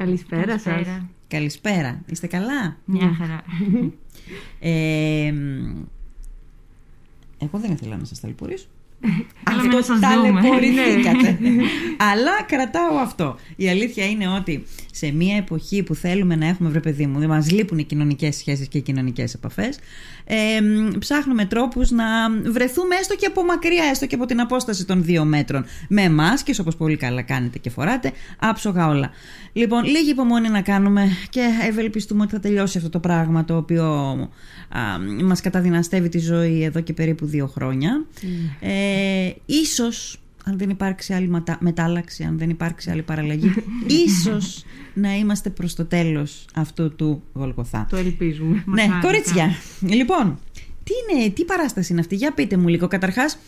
Καλησπέρα, σας. Καλησπέρα. Είστε καλά; Μια χαρά. Ε, εγώ δεν ήθελα να σας ταλαιπωρήσω. Θέλαμε να αυτό σας δούμε. ταλαιπωρηθήκατε. Αλλά κρατάω αυτό. Η αλήθεια είναι ότι σε μια εποχή που θέλουμε να έχουμε, βρε παιδί μου, δεν μας λείπουν οι κοινωνικές σχέσεις και οι κοινωνικές επαφές, ε, μ, ψάχνουμε τρόπους να βρεθούμε έστω και από μακριά, έστω και από την απόσταση των δύο μέτρων. Με μάσκες, όπως πολύ καλά κάνετε και φοράτε, άψογα όλα. Λοιπόν, λίγη υπομονή να κάνουμε και ευελπιστούμε ότι θα τελειώσει αυτό το πράγμα το οποίο α, μας καταδυναστεύει τη ζωή εδώ και περίπου δύο χρόνια. Ε, ίσως, αν δεν υπάρξει άλλη μετα- μετάλλαξη, αν δεν υπάρξει άλλη παραλλαγή, ίσως να είμαστε προς το τέλος αυτού του Γολγοθά. Το ελπίζουμε. Ναι, Μακάρι, κορίτσια. Λοιπόν, τι, είναι, τι παράσταση είναι αυτή, για πείτε μου λίγο. Καταρχάς,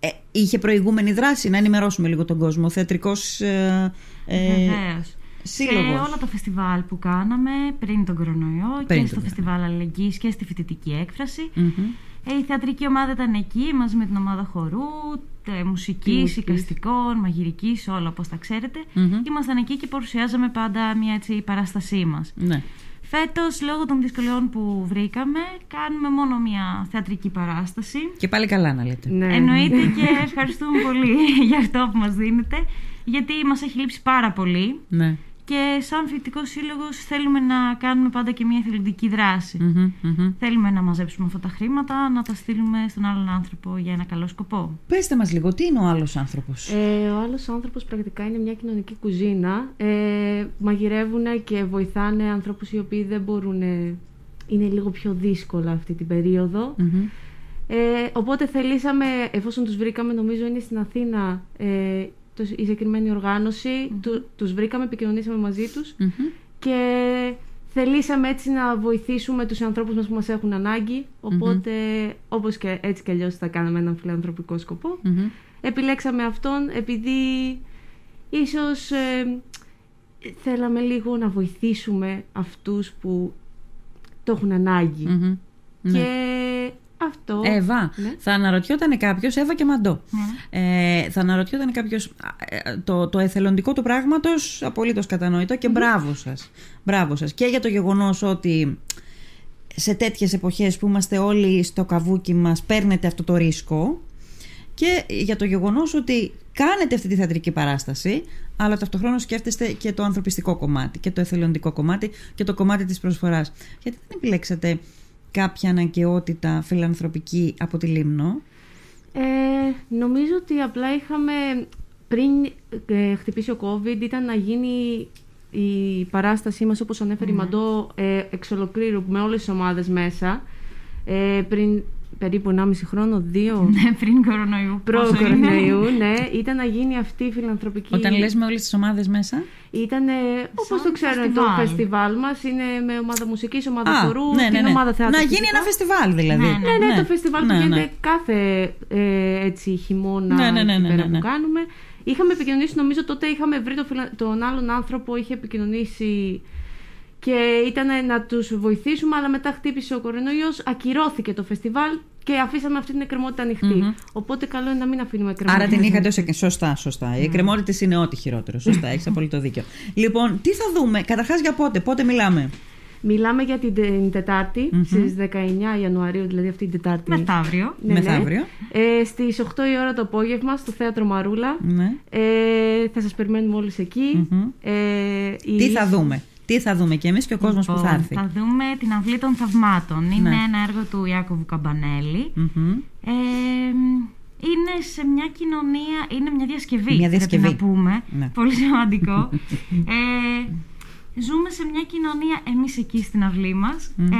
ε, είχε προηγούμενη δράση, να ενημερώσουμε λίγο τον κόσμο. Θεατρικός ε, ε, Βεβαίως. σύλλογος. Σε όλα τα φεστιβάλ που κάναμε πριν τον κορονοϊό Πριν και τον στο φεστιβάλ Αλληλεγγύης και στη φοιτητική έκφραση. Μμμ. Ε, Η θεατρική ομάδα ήταν εκεί μαζί με την ομάδα χορού, τε- μουσικής, Μουσικής. οικαστικών, μαγειρικής, όλα όπως τα ξέρετε. Μμμ. Ήμασταν εκεί και παρουσιάζαμε πάντα μια έτσι παράστασή μας. Ναι. Φέτος, λόγω των δυσκολιών που βρήκαμε, κάνουμε μόνο μια θεατρική παράσταση. Και πάλι καλά να λέτε. Ναι. Εννοείται και ευχαριστούμε πολύ για αυτό που μας δίνετε, γιατί μας έχει λείψει πάρα πολύ Ναι. Και σαν φοιτητικός σύλλογος θέλουμε να κάνουμε πάντα και μια εθελοντική δράση. Μμμ, μμμ. Θέλουμε να μαζέψουμε αυτά τα χρήματα, να τα στείλουμε στον άλλον άνθρωπο για ένα καλό σκοπό. Πέστε μας λίγο, τι είναι ο άλλος άνθρωπος; Ε, ο άλλος άνθρωπος πρακτικά είναι μια κοινωνική κουζίνα. Ε, μαγειρεύουν και βοηθάνε ανθρώπους οι οποίοι δεν μπορούν... Είναι λίγο πιο δύσκολα αυτή την περίοδο. Μμμ. Ε, οπότε θελήσαμε, εφόσον τους βρήκαμε, νομίζω είναι στην Αθήνα ε, το, η συγκεκριμένη οργάνωση, του, τους βρήκαμε, επικοινωνήσαμε μαζί τους Μμμ. και θελήσαμε έτσι να βοηθήσουμε τους ανθρώπους μας που μας έχουν ανάγκη. Οπότε, όπως και έτσι και αλλιώς θα κάναμε έναν φιλανθρωπικό σκοπό. Μμμ. Επιλέξαμε αυτόν επειδή ίσως ε, θέλαμε λίγο να βοηθήσουμε αυτούς που το έχουν ανάγκη. Μμμ. Ναι. Και αυτό... Εύα, Ναι. θα αναρωτιόταν κάποιος, Εύα και Μαντό. Ναι. Ε, θα αναρωτιόταν κάποιος το, το εθελοντικό του πράγματος, απολύτως κατανοητό και μπράβο σας. Μπράβο σας. Και για το γεγονός ότι σε τέτοιες εποχές που είμαστε όλοι στο καβούκι μας παίρνετε αυτό το ρίσκο και για το γεγονός ότι κάνετε αυτή τη θεατρική παράσταση αλλά ταυτοχρόνως σκέφτεστε και το ανθρωπιστικό κομμάτι και το εθελοντικό κομμάτι και το κομμάτι της προσφοράς. Γιατί δεν επιλέξατε κάποια αναγκαιότητα φιλανθρωπική από τη Λίμνο; Ε, νομίζω ότι απλά είχαμε πριν ε, χτυπήσει ο COVID ήταν να γίνει η παράστασή μας όπως ανέφερε η Μαντώ ε, εξ ολοκλήρου με όλες τις ομάδες μέσα ε, πριν περίπου 1,5 χρόνο, δύο Ναι, πριν κορονοϊού. προ πόσο είναι. κορονοϊού, ναι, ήταν να γίνει αυτή η φιλανθρωπική Όταν λες με όλες τις ομάδες μέσα; Ήταν, όπως Σαν το ξέρουν, το φεστιβάλ. φεστιβάλ μας είναι με ομάδα μουσικής, ομάδα Α, χορούς, ναι, ναι, την ναι. ομάδα θεάτρου. Να γίνει φυσικά. ένα φεστιβάλ δηλαδή. Ναι, Ναι, ναι, το φεστιβάλ Ναι, που ναι. γίνεται κάθε ε, έτσι, χειμώνα Ναι, ναι, ναι, εκεί ναι, πέρα ναι, ναι. που κάνουμε. Είχαμε επικοινωνήσει, νομίζω τότε είχαμε βρει το φιλα- τον άλλον άνθρωπο, είχε επικοινωνήσει και ήταν να τους βοηθήσουμε, αλλά μετά χτύπησε ο κορονοϊός, ακυρώθηκε το φεστιβάλ και αφήσαμε αυτή την εκκρεμότητα ανοιχτή. Οπότε καλό είναι να μην αφήνουμε εκκρεμότητα. Άρα την είχατε ως εκ- Σωστά, σωστά. Οι εκκρεμότητε είναι ό,τι χειρότερο. Σωστά, έχεις απολύτω δίκιο. Λοιπόν, τι θα δούμε, καταρχάς για πότε, πότε μιλάμε; Μιλάμε για την, τε- την Τετάρτη, στις 19 Ιανουαρίου, δηλαδή αυτή την Τετάρτη. Μεθαύριο. Ναι, ναι. Μεθαύριο. Ε, στις 8 η ώρα το απόγευμα στο Θέατρο Μαρούλα. Ναι. Ε, θα σας περιμένουμε όλους εκεί. Μμμ. Ε, η- Τι θα δούμε; Τι θα δούμε και εμείς και ο κόσμος που θα Λοιπόν, έρθει. Θα δούμε την αυλή των θαυμάτων. Είναι Ναι. ένα έργο του Ιάκωβου Καμπανέλη. Μμμ. Ε, είναι σε μια κοινωνία, είναι μια διασκευή. Μια πρέπει διασκευή. να πούμε. Ναι. Πολύ σημαντικό. ε, ζούμε σε μια κοινωνία, εμείς εκεί στην αυλή μας. Μμ. Ε,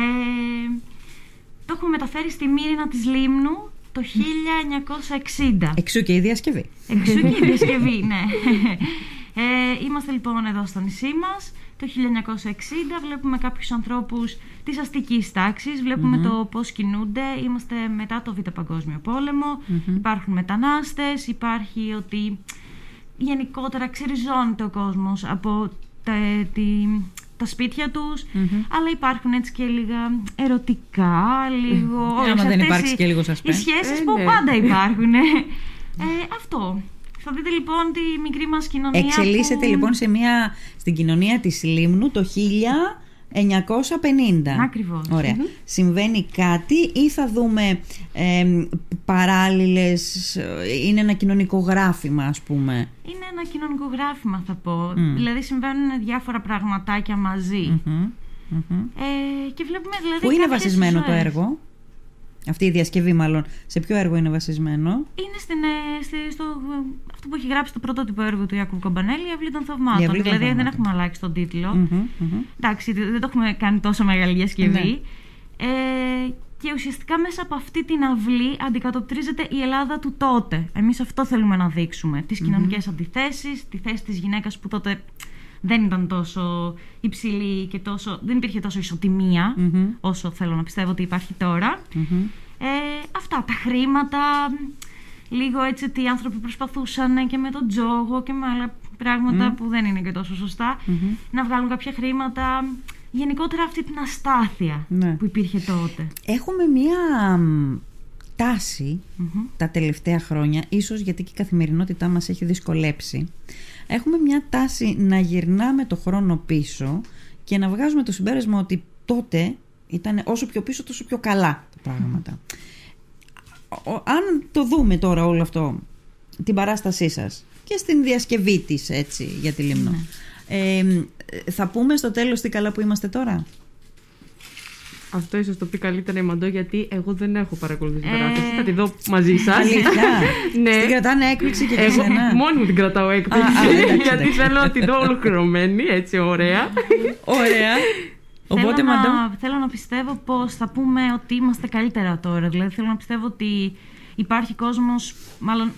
το έχουμε μεταφέρει στη Μύρινα της Λίμνου το 1960. Εξού και η διασκευή. Εξού και η διασκευή, ναι. Ε, είμαστε λοιπόν εδώ στο νησί μας το 1960. Βλέπουμε κάποιους ανθρώπους της αστικής τάξης. βλέπουμε το πώς κινούνται. Είμαστε μετά το Β' Παγκόσμιο Πόλεμο. Υπάρχουν μετανάστες. Υπάρχει ότι γενικότερα ξεριζώνεται ο κόσμος από τα, τη- τα σπίτια τους. Αλλά υπάρχουν έτσι και λίγα ερωτικά, λίγο... άμα όλες δεν αυτές υπάρξει οι- και λίγο Οι suspense. σχέσεις Ε, που ναι. πάντα υπάρχουν. ε, αυτό. Θα δείτε λοιπόν τη μικρή μας κοινωνία Εξελίσσεται που... λοιπόν σε μια, στην κοινωνία της Λίμνου το 1950. Ακριβώς. Ωραία. Συμβαίνει κάτι ή θα δούμε ε, παράλληλες, είναι ένα κοινωνικό γράφημα ας πούμε; Είναι ένα κοινωνικό γράφημα θα πω. Δηλαδή συμβαίνουν διάφορα πραγματάκια μαζί. Μμμ, μμμ. Ε, και βλέπουμε δηλαδή Πού είναι κάποιες βασισμένο το ζωές. έργο; Αυτή η διασκευή μάλλον. Σε ποιο έργο είναι βασισμένο; Είναι στην, ε, στη, στο, ε, αυτό που έχει γράψει το πρωτότυπο έργο του Ιάκωβου Καμπανέλη, η Αυλή των Θαυμάτων. Η Αυλή των δηλαδή δεν Θαυμάτων. έχουμε αλλάξει τον τίτλο. Μμμ, μμμ. Εντάξει, δεν το έχουμε κάνει τόσο μεγάλη διασκευή. Ναι. Ε, και ουσιαστικά μέσα από αυτή την αυλή αντικατοπτρίζεται η Ελλάδα του τότε. Εμείς αυτό θέλουμε να δείξουμε. Τις κοινωνικές αντιθέσεις, τη θέση της γυναίκας που τότε δεν ήταν τόσο υψηλή και τόσο, δεν υπήρχε τόσο ισοτιμία Μμμ. όσο θέλω να πιστεύω ότι υπάρχει τώρα. Μμμ. Ε, αυτά, τα χρήματα, λίγο έτσι ότι οι άνθρωποι προσπαθούσαν και με τον τζόγο και με άλλα πράγματα που δεν είναι και τόσο σωστά, να βγάλουν κάποια χρήματα. Γενικότερα αυτή την αστάθεια Ναι. που υπήρχε τότε. Έχουμε μία μ, τάση Μμμ. τα τελευταία χρόνια, ίσως γιατί και η καθημερινότητά μας έχει δυσκολέψει, έχουμε μια τάση να γυρνάμε το χρόνο πίσω και να βγάζουμε το συμπέρασμα ότι τότε ήταν όσο πιο πίσω τόσο πιο καλά τα πράγματα. Ο- αν το δούμε τώρα όλο αυτό, την παράστασή σας και στην διασκευή της έτσι για τη Λίμνο, ε, θα πούμε στο τέλος τι καλά που είμαστε τώρα; Αυτό ίσως το πει καλύτερα η Μαντό, γιατί εγώ δεν έχω παρακολουθήσει την Ε. παράσταση. Θα τη δω μαζί σας. Αλήθεια. ναι. Στην κρατάνε έκπληξη και για Εγώ σένα. μόνη μου την κρατάω έκπληξη. Α, α, εντάξει, γιατί εντάξει. θέλω να τη δω ολοκληρωμένη, έτσι ωραία. Ωραία. Οπότε, θέλω, Μαντώ. να, θέλω να πιστεύω πως θα πούμε ότι είμαστε καλύτερα τώρα. Δηλαδή θέλω να πιστεύω ότι υπάρχει κόσμος, μάλλον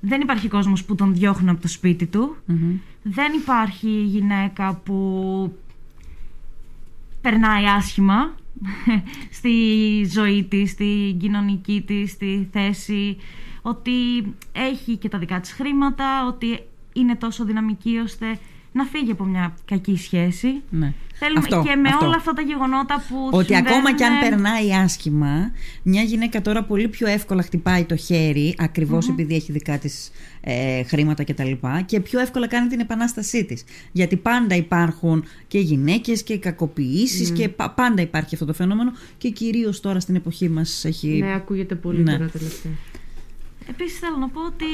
δεν υπάρχει κόσμος που τον διώχνουν από το σπίτι του. Μμμ. Δεν υπάρχει γυναίκα που περνάει άσχημα στη ζωή της, στη κοινωνική της, στη θέση, ότι έχει και τα δικά της χρήματα, ότι είναι τόσο δυναμική ώστε να φύγει από μια κακή σχέση. Ναι. Θέλουμε Αυτό, και με αυτό. όλα αυτά τα γεγονότα που Ότι ακόμα και αν συμβαίνουν, περνάει άσχημα, μια γυναίκα τώρα πολύ πιο εύκολα χτυπάει το χέρι, ακριβώς επειδή έχει δικά της ε, χρήματα κτλ. Και, και πιο εύκολα κάνει την επανάστασή της. Γιατί πάντα υπάρχουν και γυναίκες και κακοποιήσεις και πα- πάντα υπάρχει αυτό το φαινόμενο και κυρίως τώρα στην εποχή μας έχει... ναι, ακούγεται πολύ Ναι. τώρα τελευταία. Επίσης θέλω να πω ότι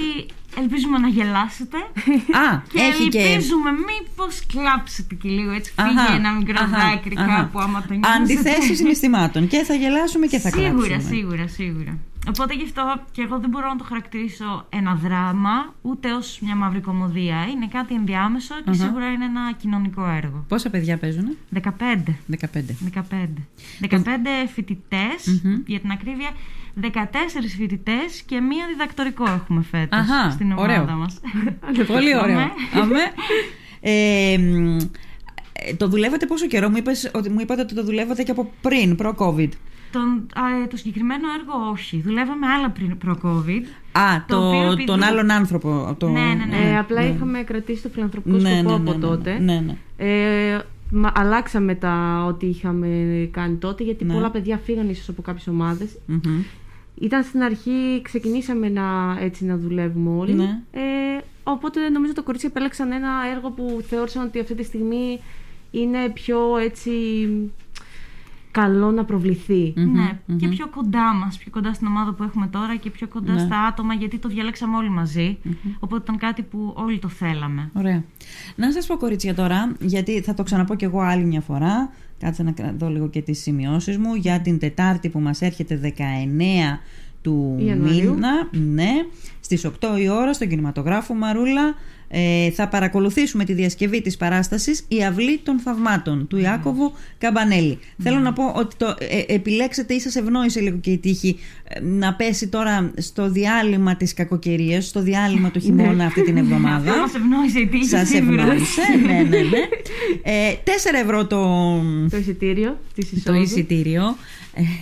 ελπίζουμε να γελάσετε Α, και έχει και... ελπίζουμε μήπως κλάψετε και λίγο έτσι Αχα, φύγει ένα μικρό αχα, δάκρυ αχα. κάπου άμα το νιώσετε. Αντιθέσεις συναισθημάτων. Και θα γελάσουμε και θα σίγουρα, κλάψουμε. σίγουρα, σίγουρα. Οπότε γι' αυτό και εγώ δεν μπορώ να το χαρακτηρίσω ένα δράμα, ούτε ως μια μαύρη κομμωδία. Είναι κάτι ενδιάμεσο και Αχα. σίγουρα είναι ένα κοινωνικό έργο. Πόσα παιδιά παίζουν; 15. 15. 15. 15 φοιτητες για την ακρίβεια, 14 φοιτητές και μία διδακτορικό έχουμε φέτος Αχα, στην ομάδα ωραίο. μας. Πολύ ωραίο. Αμέ. Αμέ. Ε, μ, ε, το δουλεύατε πόσο καιρό, μου, είπες, ότι, μου είπατε ότι το δουλεύατε και από πριν, προ-COVID. Τον, α, ε, το συγκεκριμένο έργο όχι. Δουλεύαμε άλλα πριν προ-COVID. Α, Το το, οποίο επειδή- τον άλλον άνθρωπο. Το, Ναι, ναι, ναι. Ε, απλά είχαμε κρατήσει το φιλανθρωπικό Ναι, σκοπό ναι, από ναι, ναι, τότε. ναι, ναι. Ε, μα, αλλάξαμε τα ό,τι είχαμε κάνει τότε, γιατί Ναι. πολλά παιδιά φύγαν ίσως από κάποιες ομάδες. Μμμ. Ήταν στην αρχή, ξεκινήσαμε να, έτσι να δουλεύουμε όλοι. Ναι. Ε, οπότε νομίζω το κορίτσι επέλεξαν ένα έργο που θεώρησαν ότι αυτή τη στιγμή είναι πιο έτσι καλό να προβληθεί. ναι, και πιο κοντά μας, πιο κοντά στην ομάδα που έχουμε τώρα και πιο κοντά Ναι. στα άτομα γιατί το διαλέξαμε όλοι μαζί. Οπότε ήταν κάτι που όλοι το θέλαμε. Ωραία. Να σας πω κορίτσια τώρα, γιατί θα το ξαναπώ κι εγώ άλλη μια φορά, κάτσε να δω λίγο και τις σημειώσεις μου, για την Τετάρτη που μας έρχεται 19 του Ιανουαρίου. μήνα, ναι, στις 8 η ώρα στον κινηματογράφο Μαρούλα, ε, θα παρακολουθήσουμε τη διασκευή της παράστασης «Η αυλή των θαυμάτων» του Ιάκωβου Καμπανέλη. Θέλω να πω ότι το ε, επιλέξετε ή σας ευνόησε λίγο και η τύχη ε, να πέσει τώρα στο διάλειμμα της κακοκαιρίας, στο διάλειμμα του χειμώνα αυτή την εβδομάδα. Αυτός μας ευνόησε η τύχη Σας σίγουρα. ευνόησε, ναι, ναι, ναι. Ε, 4 ευρώ το, Το εισιτήριο της το εισόδου. εισιτήριο.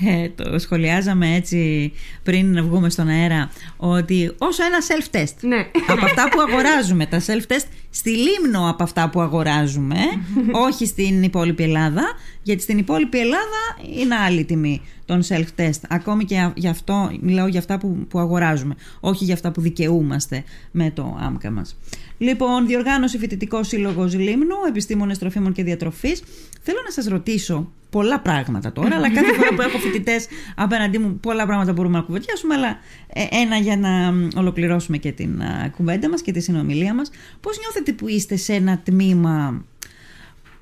Ε, το σχολιάζαμε έτσι πριν να βγούμε στον αέρα ότι όσο ένα self-test. Ναι. Από αυτά που αγοράζουμε, τα self-test στη Λίμνο από αυτά που αγοράζουμε, όχι στην υπόλοιπη Ελλάδα, γιατί στην υπόλοιπη Ελλάδα είναι άλλη τιμή των self-test. Ακόμη και για αυτό, μιλάω για αυτά που, που αγοράζουμε, όχι για αυτά που δικαιούμαστε με το άμκα μας. Λοιπόν, διοργάνωση φοιτητικό σύλλογος Λίμνου, επιστήμονες τροφίμων και διατροφής. Θέλω να σας ρωτήσω πολλά πράγματα τώρα, αλλά κάθε φορά που έχω φοιτητές απέναντί μου, πολλά πράγματα μπορούμε να κουβεντιάσουμε. Αλλά ε, ένα για να ολοκληρώσουμε και την κουβέντα μας και τη συνομιλία μας. Πώς νιώθετε που είστε σε ένα τμήμα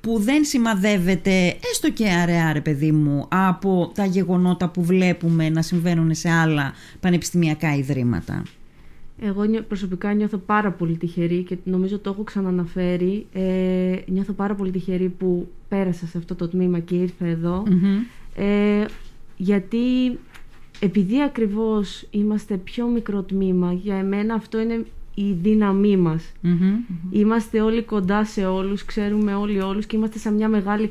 που δεν σημαδεύεται έστω και αραιά ρε παιδί μου από τα γεγονότα που βλέπουμε να συμβαίνουν σε άλλα πανεπιστημιακά ιδρύματα; Εγώ προσωπικά νιώθω πάρα πολύ τυχερή και νομίζω το έχω ξαναναφέρει. Ε, νιώθω πάρα πολύ τυχερή που πέρασα σε αυτό το τμήμα και ήρθα Ε, γιατί επειδή ακριβώς είμαστε πιο μικρό τμήμα, για εμένα αυτό είναι η δύναμή μας. Είμαστε όλοι κοντά σε όλους, ξέρουμε όλοι όλους και είμαστε σαν μια μεγάλη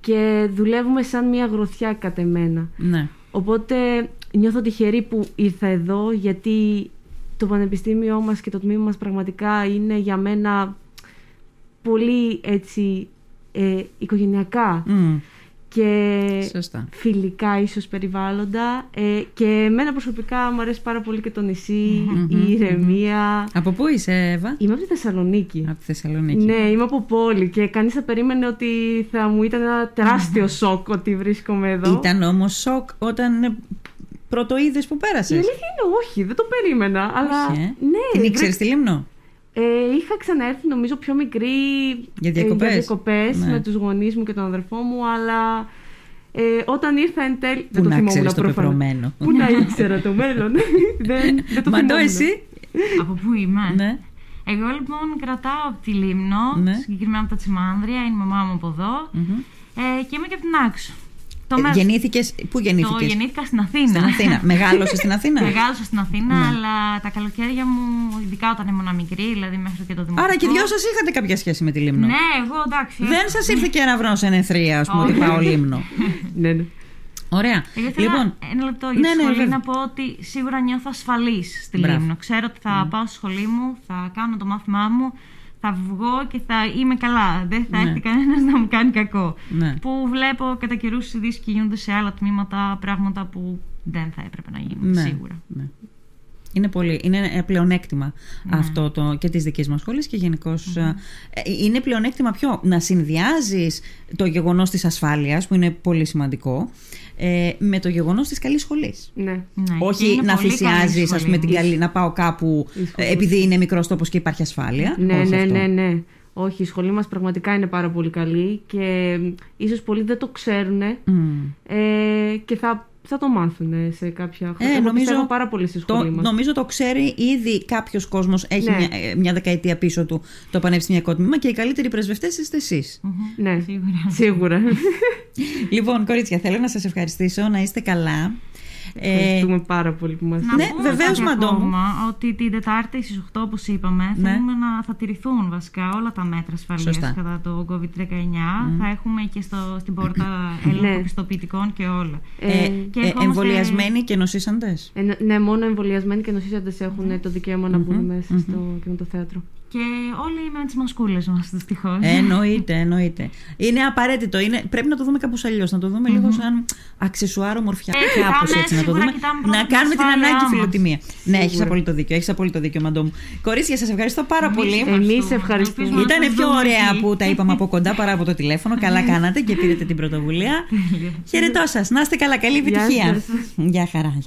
και δουλεύουμε σαν μια γροθιά κατ' εμένα. Ναι. Οπότε νιώθω τυχερή που ήρθα εδώ γιατί το πανεπιστήμιό μας και το τμήμα μας πραγματικά είναι για μένα πολύ έτσι ε, οικογενειακά και φιλικά ίσως περιβάλλοντα ε, και εμένα προσωπικά μου αρέσει πάρα πολύ και το νησι η ηρεμία. Από πού είσαι Εύα; Είμαι από τη Θεσσαλονίκη. Από τη Θεσσαλονίκη. Ναι, είμαι από πόλη και κανείς θα περίμενε ότι θα μου ήταν ένα τεράστιο σοκ ότι βρίσκομαι εδώ. Ήταν όμως σοκ όταν πρωτοείδες που πέρασες. Η αλήθεια είναι όχι, δεν το περίμενα. Αλλά... Όχι, ε. ναι, Την ήξερες στη Λίμνο; Ε, είχα ξαναέρθει νομίζω πιο μικρή για διακοπές, ε, ναι. με τους γονείς μου και τον αδερφό μου αλλά ε, όταν ήρθα εν τέλει δεν το θυμόμουν το πεπρωμένο Πού να ήξερα το μέλλον δεν, δεν το Μαντώ εσύ Από πού είμαι; Ναι. Εγώ λοιπόν κρατάω από τη Λίμνο ναι. συγκεκριμένα από τα Τσιμάνδρια είναι η μαμά μου από εδώ mm-hmm. ε, και είμαι και από την Άξο το ε, γεννήθηκες, πού γεννήθηκες; Το γεννήθηκα στην Αθήνα. Στην Αθήνα. Μεγάλωσες στην Αθήνα; Μεγάλωσα στην Αθήνα, ναι. αλλά τα καλοκαίρια μου, ειδικά όταν ήμουν μικρή, δηλαδή μέχρι και το δημοτικό. Άρα και δυο σας είχατε κάποια σχέση με τη Λίμνο; Ναι, εγώ εντάξει. Δεν σας ήρθε και ένα βρόνο σε ενεθρία, ας πούμε, ότι πάω Λίμνο. ναι, ναι. Ωραία. λοιπόν, ένα λεπτό για ναι, τη ναι, σχολή να πω ότι σίγουρα νιώθω ασφαλής στη Λίμνο. Ξέρω ότι θα πάω στη σχολή μου, θα κάνω το μάθημά μου, θα βγω και θα είμαι καλά. Δεν θα ναι. έρθει κανένας να μου κάνει κακό. Ναι. Που βλέπω κατά καιρούς ειδήσει και γίνονται σε άλλα τμήματα πράγματα που δεν θα έπρεπε να γίνουν ναι. σίγουρα. Ναι. Είναι, πολύ, είναι πλεονέκτημα ναι. αυτό το, και της δικής μας σχολής και γενικω ε, είναι πλεονέκτημα πιο να συνδυάζεις το γεγονός της ασφάλειας που είναι πολύ σημαντικό ε, με το γεγονός της καλής σχολής. Ναι. ναι Όχι να θυσιάζεις ας πούμε, την καλή, να πάω κάπου ε, επειδή είναι μικρός τόπος και υπάρχει ασφάλεια. Ναι, ναι, ναι, ναι. Όχι, η σχολή μας πραγματικά είναι πάρα πολύ καλή και ίσως πολλοί δεν το ξέρουν ε, και θα θα το μάθουν σε κάποια χρόνια. Ε, νομίζω, πάρα πολύ στη σχολή το, Νομίζω το ξέρει ήδη κάποιος κόσμος. Έχει ναι. μια, ε, μια, δεκαετία πίσω του το πανεπιστημιακό τμήμα και οι καλύτεροι πρεσβευτές είστε εσείς. Ναι, σίγουρα. λοιπόν, κορίτσια, θέλω να σας ευχαριστήσω. Να είστε καλά. Ευχαριστούμε ε, πάρα πολύ που μας Ναι, βεβαίω, Μαντώ. ότι την Τετάρτη στις 8, όπως είπαμε, ναι. θέλουμε να θα τηρηθούν βασικά όλα τα μέτρα ασφαλείας κατά το COVID-19. Θα έχουμε και στο, στην πόρτα έλεγχο ναι. πιστοποιητικών και όλα. Ε, και ε, εμβολιασμένοι και νοσήσαντες; Ε, ναι, μόνο εμβολιασμένοι και νοσήσαντες έχουν το δικαίωμα να μπουν μέσα στο θέατρο. Και όλοι με τις μασκούλες μας, δυστυχώς. Εννοείται, εννοείται. Είναι απαραίτητο. Είναι, πρέπει να το δούμε κάπως αλλιώς. Να το δούμε mm-hmm. λίγο σαν αξεσουάρο μορφιά. Ε, κάπως έτσι να το δούμε. Να κάνουμε την ανάγκη φιλοτιμία. Ναι, έχεις απόλυτο δίκιο. Έχεις απόλυτο δίκιο, Μαντό μου. Κορίτσια, σας ευχαριστώ πάρα πολύ. Εμείς ευχαριστούμε. Ήταν πιο ωραία που τα είπαμε από κοντά παρά από το τηλέφωνο. Καλά κάνατε και πήρατε την πρωτοβουλία. Χαιρετώ σας. Να είστε καλά. Καλή επιτυχία. Γεια χαρά.